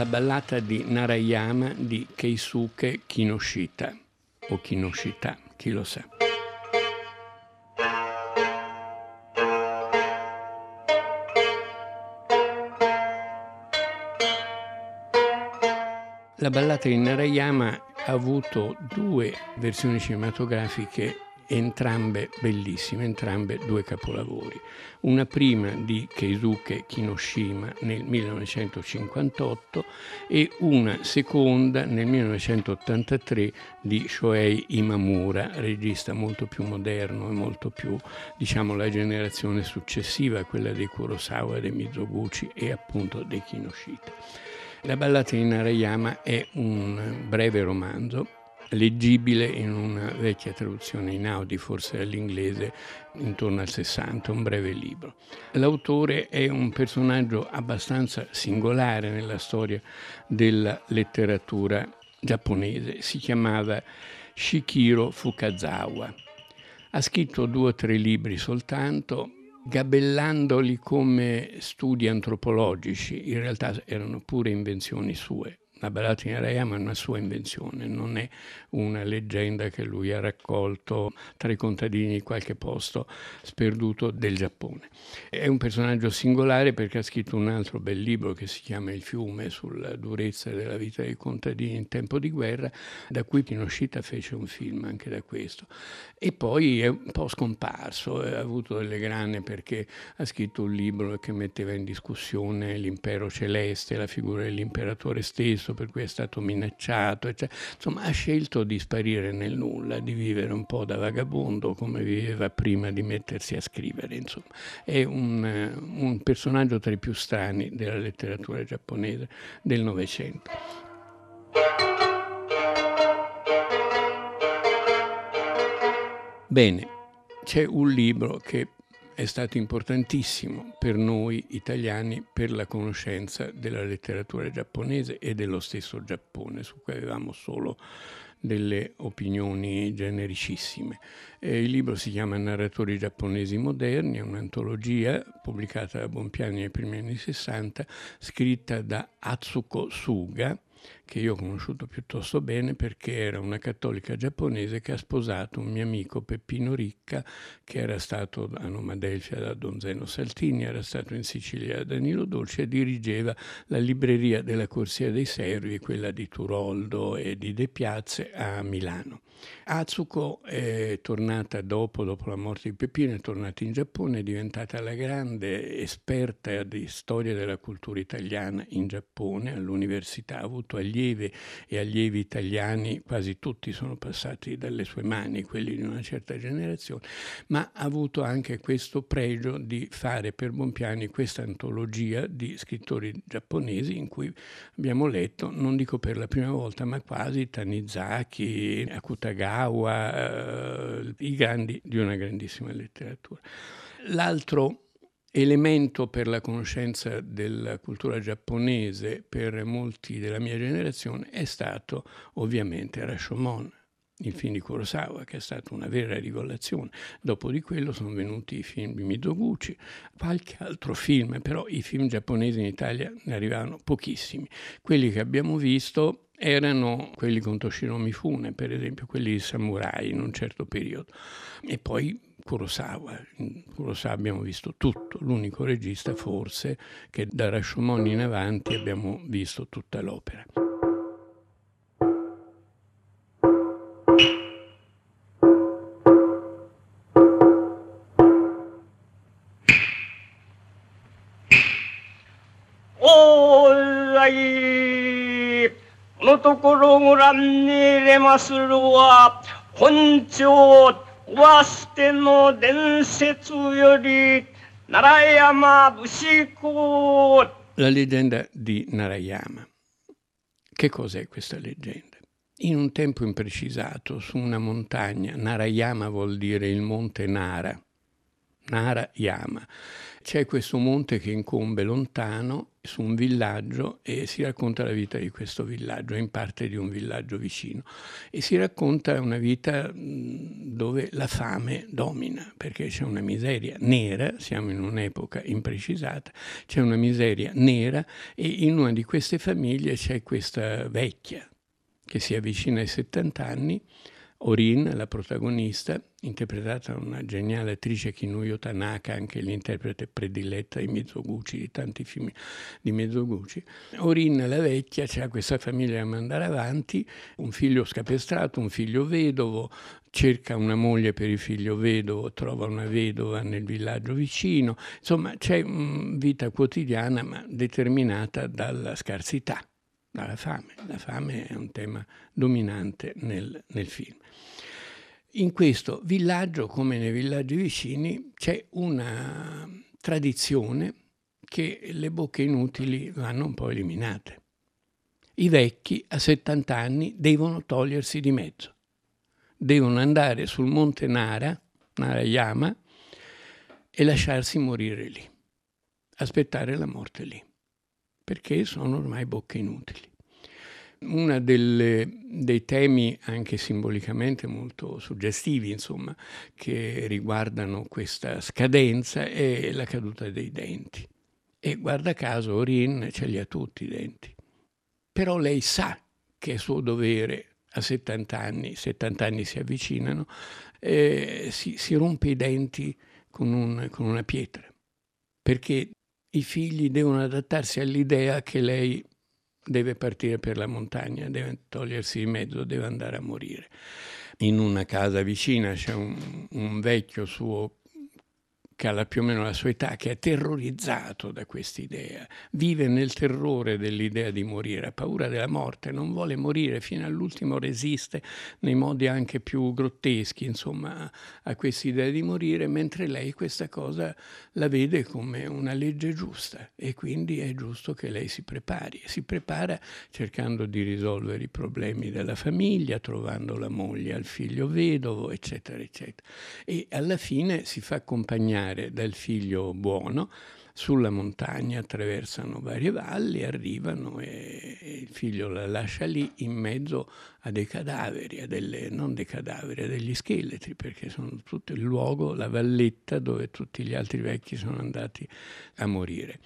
la ballata di Narayama di Keisuke Kinoshita o Kinoshita, chi lo sa. La ballata di Narayama ha avuto due versioni cinematografiche entrambe bellissime, entrambe due capolavori. Una prima di Keisuke Kinoshima nel 1958 e una seconda nel 1983 di Shohei Imamura, regista molto più moderno e molto più, diciamo, la generazione successiva, quella dei Kurosawa, dei Mizoguchi e appunto dei Kinoshita. La ballata di Narayama è un breve romanzo leggibile in una vecchia traduzione in Audi, forse all'inglese, intorno al 60, un breve libro. L'autore è un personaggio abbastanza singolare nella storia della letteratura giapponese, si chiamava Shikiro Fukazawa. Ha scritto due o tre libri soltanto, gabellandoli come studi antropologici, in realtà erano pure invenzioni sue. La ballata in Arayama è una sua invenzione, non è una leggenda che lui ha raccolto tra i contadini di qualche posto sperduto del Giappone. È un personaggio singolare perché ha scritto un altro bel libro che si chiama Il fiume sulla durezza della vita dei contadini in tempo di guerra, da cui Kinoshita fece un film anche da questo. E poi è un po' scomparso, ha avuto delle grane perché ha scritto un libro che metteva in discussione l'impero celeste, la figura dell'imperatore stesso stesso, per cui è stato minacciato, eccetera. insomma ha scelto di sparire nel nulla, di vivere un po' da vagabondo come viveva prima di mettersi a scrivere. Insomma. È un, eh, un personaggio tra i più strani della letteratura giapponese del Novecento. Bene, c'è un libro che è stato importantissimo per noi italiani per la conoscenza della letteratura giapponese e dello stesso Giappone, su cui avevamo solo delle opinioni genericissime. Eh, il libro si chiama Narratori giapponesi moderni, è un'antologia pubblicata da Bonpiani nei primi anni 60, scritta da Atsuko Suga, che io ho conosciuto piuttosto bene perché era una cattolica giapponese che ha sposato un mio amico Peppino Ricca, che era stato a Nomadelfia da Don Zeno Saltini, era stato in Sicilia da Danilo Dolce e dirigeva la libreria della Corsia dei Servi, quella di Turoldo e di De Piazze a Milano. Atsuko è tornata dopo, dopo la morte di Peppino, è tornata in Giappone, è diventata la grande esperta di storia della cultura italiana in Giappone all'università, ha avuto allievi allievi e allievi italiani, quasi tutti sono passati dalle sue mani, quelli di una certa generazione, ma ha avuto anche questo pregio di fare per Bonpiani questa antologia di scrittori giapponesi in cui abbiamo letto, non dico per la prima volta, ma quasi Tanizaki, Akutagawa, eh, i grandi di una grandissima letteratura. L'altro elemento per la conoscenza della cultura giapponese per molti della mia generazione è stato ovviamente Rashomon, il film di Kurosawa, che è stata una vera rivelazione. Dopo di quello sono venuti i film di Mizoguchi, qualche altro film, però i film giapponesi in Italia ne arrivavano pochissimi. Quelli che abbiamo visto erano quelli con Toshiro Mifune, per esempio, quelli di samurai in un certo periodo. E poi Kurosawa. In Kurosawa abbiamo visto tutto, l'unico regista forse che da Rashomon in avanti abbiamo visto tutta l'opera. Oi! このところご覧に入れまするは本庁 わしての伝説より奈良山武公 La leggenda di Narayama. Che cos'è questa leggenda? In un tempo imprecisato, su una montagna, Narayama vuol dire il monte Nara, Narayama. C'è questo monte che incombe lontano su un villaggio e si racconta la vita di questo villaggio, in parte di un villaggio vicino. E si racconta una vita dove la fame domina, perché c'è una miseria nera, siamo in un'epoca imprecisata, c'è una miseria nera e in una di queste famiglie c'è questa vecchia che si avvicina ai 70 anni Orin, la protagonista, interpretata da una geniale attrice Kinuyo Tanaka, anche l'interprete prediletta di Mizoguchi, di tanti film di Mizoguchi. Orin, la vecchia, ha questa famiglia da mandare avanti, un figlio scapestrato, un figlio vedovo, cerca una moglie per il figlio vedovo, trova una vedova nel villaggio vicino. Insomma, c'è una vita quotidiana ma determinata dalla scarsità dalla fame. La fame è un tema dominante nel, nel film. In questo villaggio, come nei villaggi vicini, c'è una tradizione che le bocche inutili vanno un po' eliminate. I vecchi a 70 anni devono togliersi di mezzo, devono andare sul monte Nara, Narayama, e lasciarsi morire lì, aspettare la morte lì, perché sono ormai bocche inutili. Uno dei temi anche simbolicamente molto suggestivi, insomma, che riguardano questa scadenza è la caduta dei denti. E guarda caso Orin ce li ha tutti i denti. Però lei sa che è suo dovere a 70 anni, 70 anni si avvicinano, eh, si, si, rompe i denti con, un, con una pietra, perché i figli devono adattarsi all'idea che lei deve partire per la montagna, deve togliersi in mezzo, deve andare a morire. In una casa vicina c'è un, un vecchio suo che più o meno la sua età, che è terrorizzato da quest'idea, vive nel terrore dell'idea di morire, ha paura della morte, non vuole morire, fino all'ultimo resiste nei modi anche più grotteschi, insomma, a quest'idea di morire, mentre lei questa cosa la vede come una legge giusta e quindi è giusto che lei si prepari. Si prepara cercando di risolvere i problemi della famiglia, trovando la moglie al figlio vedovo, eccetera, eccetera. E alla fine si fa accompagnare mare del figlio buono, sulla montagna attraversano varie valli, arrivano e, il figlio la lascia lì in mezzo a dei cadaveri, a delle, non dei cadaveri, a degli scheletri, perché sono tutto il luogo, la valletta dove tutti gli altri vecchi sono andati a morire.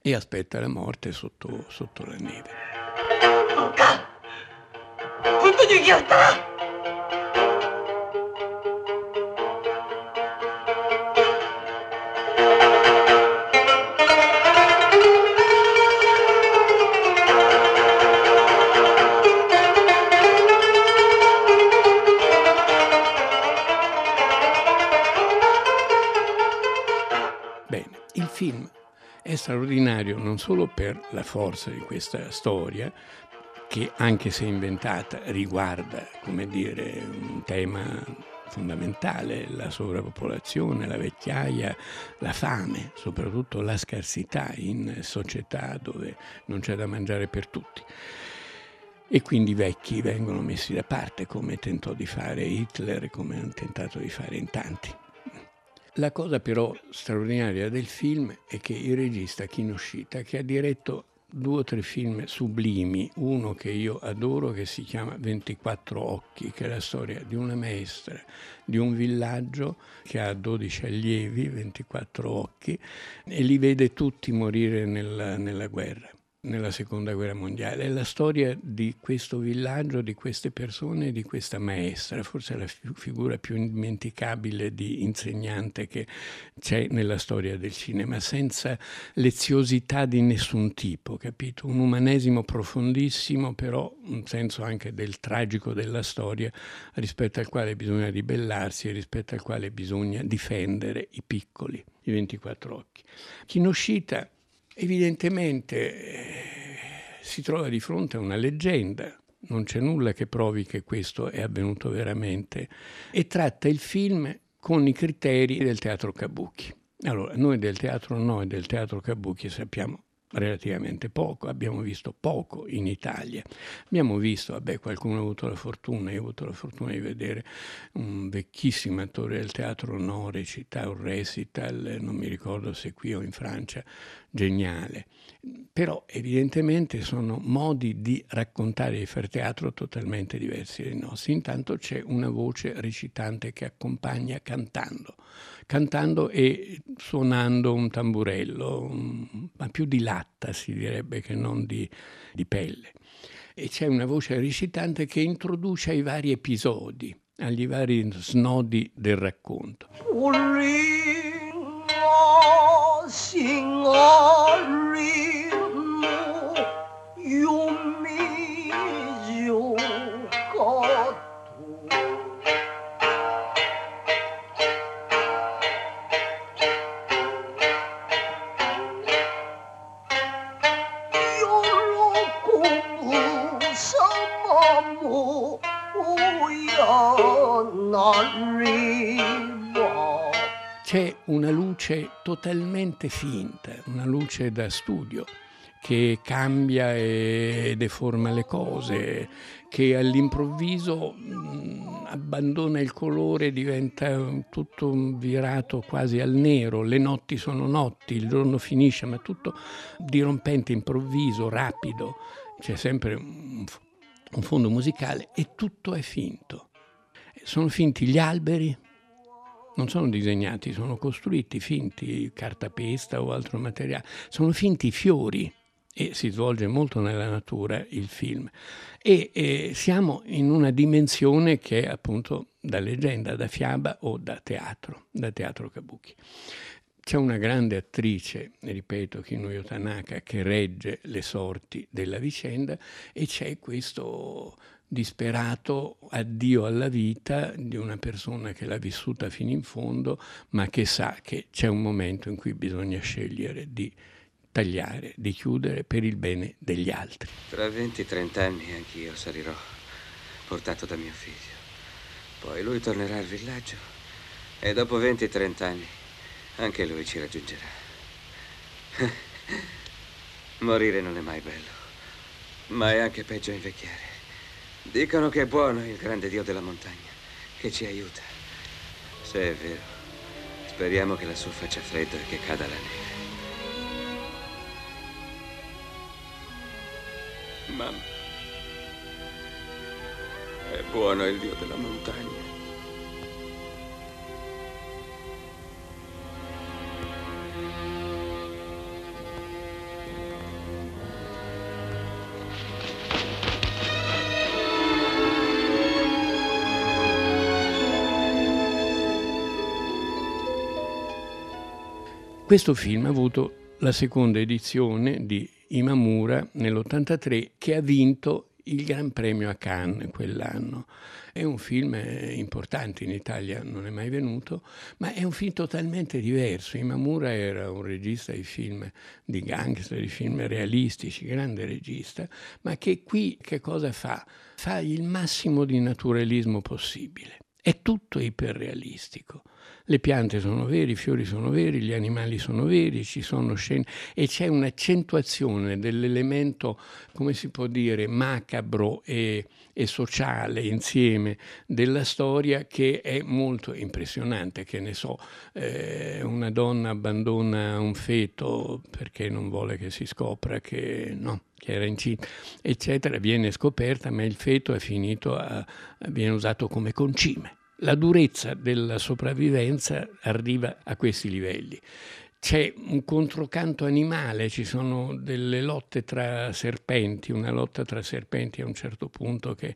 E aspetta la morte sotto, sotto la neve. Luca! Punto di straordinario non solo per la forza di questa storia, che anche se inventata riguarda, come dire, un tema fondamentale, la sovrappopolazione, la vecchiaia, la fame, soprattutto la scarsità in società dove non c'è da mangiare per tutti. E quindi i vecchi vengono messi da parte come tentò di fare Hitler, come hanno tentato di fare in tanti. La cosa però straordinaria del film è che il regista Kinoshita, che ha diretto due o tre film sublimi, uno che io adoro che si chiama 24 occhi, che è la storia di una maestra di un villaggio che ha 12 allievi, 24 occhi, e li vede tutti morire nella, nella guerra nella seconda guerra mondiale. È la storia di questo villaggio, di queste persone, di questa maestra, forse la figura più indimenticabile di insegnante che c'è nella storia del cinema, senza leziosità di nessun tipo, capito? Un umanesimo profondissimo, però un senso anche del tragico della storia rispetto al quale bisogna ribellarsi e rispetto al quale bisogna difendere i piccoli, i 24 occhi. Kinoshita Evidentemente eh, si trova di fronte a una leggenda, non c'è nulla che provi che questo è avvenuto veramente, e tratta il film con i criteri del teatro Kabuki. Allora, noi del teatro no e del teatro Kabuki sappiamo relativamente poco, abbiamo visto poco in Italia. Abbiamo visto, vabbè, qualcuno ha avuto la fortuna, io ho avuto la fortuna di vedere un vecchissimo attore del teatro no recitare un recital, non mi ricordo se qui o in Francia, geniale. Però evidentemente sono modi di raccontare e di fare teatro totalmente diversi dai nostri. Intanto c'è una voce recitante che accompagna cantando cantando e suonando un tamburello, ma più di latta si direbbe che non di, di pelle. E c'è una voce recitante che introduce ai vari episodi, agli vari snodi del racconto. C'è luce totalmente finta, una luce da studio che cambia e deforma le cose, che all'improvviso mh, abbandona il colore, diventa tutto virato quasi al nero, le notti sono notti, il giorno finisce, ma tutto dirompente, improvviso, rapido, c'è sempre un fondo musicale e tutto è finto. Sono finti gli alberi, non sono disegnati, sono costruiti, finti, cartapesta o altro materiale, sono finti fiori e si svolge molto nella natura il film. E, e siamo in una dimensione che è appunto da leggenda, da fiaba o da teatro, da teatro kabuki. C'è una grande attrice, ripeto, Kinuyo Tanaka, che regge le sorti della vicenda e c'è questo disperato addio alla vita di una persona che l'ha vissuta fino in fondo, ma che sa che c'è un momento in cui bisogna scegliere di tagliare, di chiudere per il bene degli altri. Tra 20-30 anni anch'io salirò, portato da mio figlio. Poi lui tornerà al villaggio e dopo 20-30 anni anche lui ci raggiungerà. Morire non è mai bello, ma è anche peggio invecchiare. Dicono che è buono il grande Dio della montagna, che ci aiuta. Se è vero, speriamo che lassù faccia freddo e che cada la neve. Mamma, è buono il Dio della montagna. Questo film ha avuto la seconda edizione di Imamura nell'83 che ha vinto il Gran Premio a Cannes quell'anno. È un film importante, in Italia non è mai venuto, ma è un film totalmente diverso. Imamura era un regista di film di gangster, di film realistici, grande regista, ma che qui che cosa fa? Fa il massimo di naturalismo possibile. È tutto iperrealistico le piante sono vere, i fiori sono veri, gli animali sono veri, ci sono scene e c'è un'accentuazione dell'elemento, come si può dire, macabro e, e sociale insieme della storia che è molto impressionante. Che ne so, eh, una donna abbandona un feto perché non vuole che si scopra che no, che era incinta, eccetera, viene scoperta, ma il feto è finito, a, viene usato come concime la durezza della sopravvivenza arriva a questi livelli. C'è un controcanto animale, ci sono delle lotte tra serpenti, una lotta tra serpenti a un certo punto che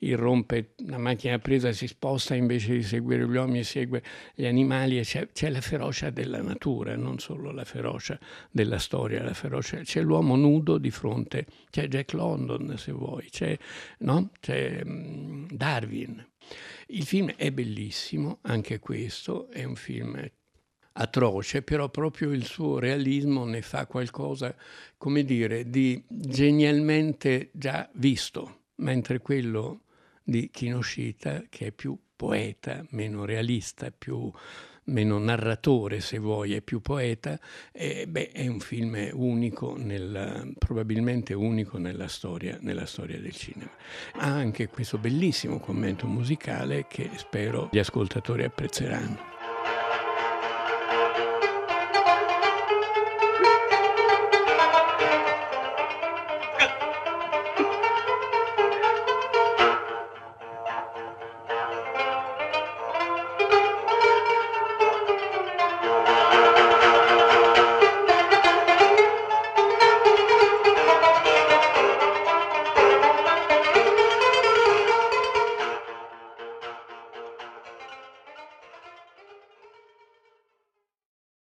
irrompe la macchina presa, si sposta invece di seguire gli uomini, segue gli animali e c'è, c'è, la ferocia della natura, non solo la ferocia della storia, la ferocia, c'è l'uomo nudo di fronte, c'è Jack London se vuoi, c'è, no? c'è um, Darwin. Il film è bellissimo, anche questo, è un film atroce, però proprio il suo realismo ne fa qualcosa, come dire, di genialmente già visto, mentre quello di Kinoshita, che è più poeta, meno realista, più meno narratore se vuoi, è più poeta, e, beh, è un film unico, nel, probabilmente unico nella storia, nella storia del cinema. Ha anche questo bellissimo commento musicale che spero gli ascoltatori apprezzeranno.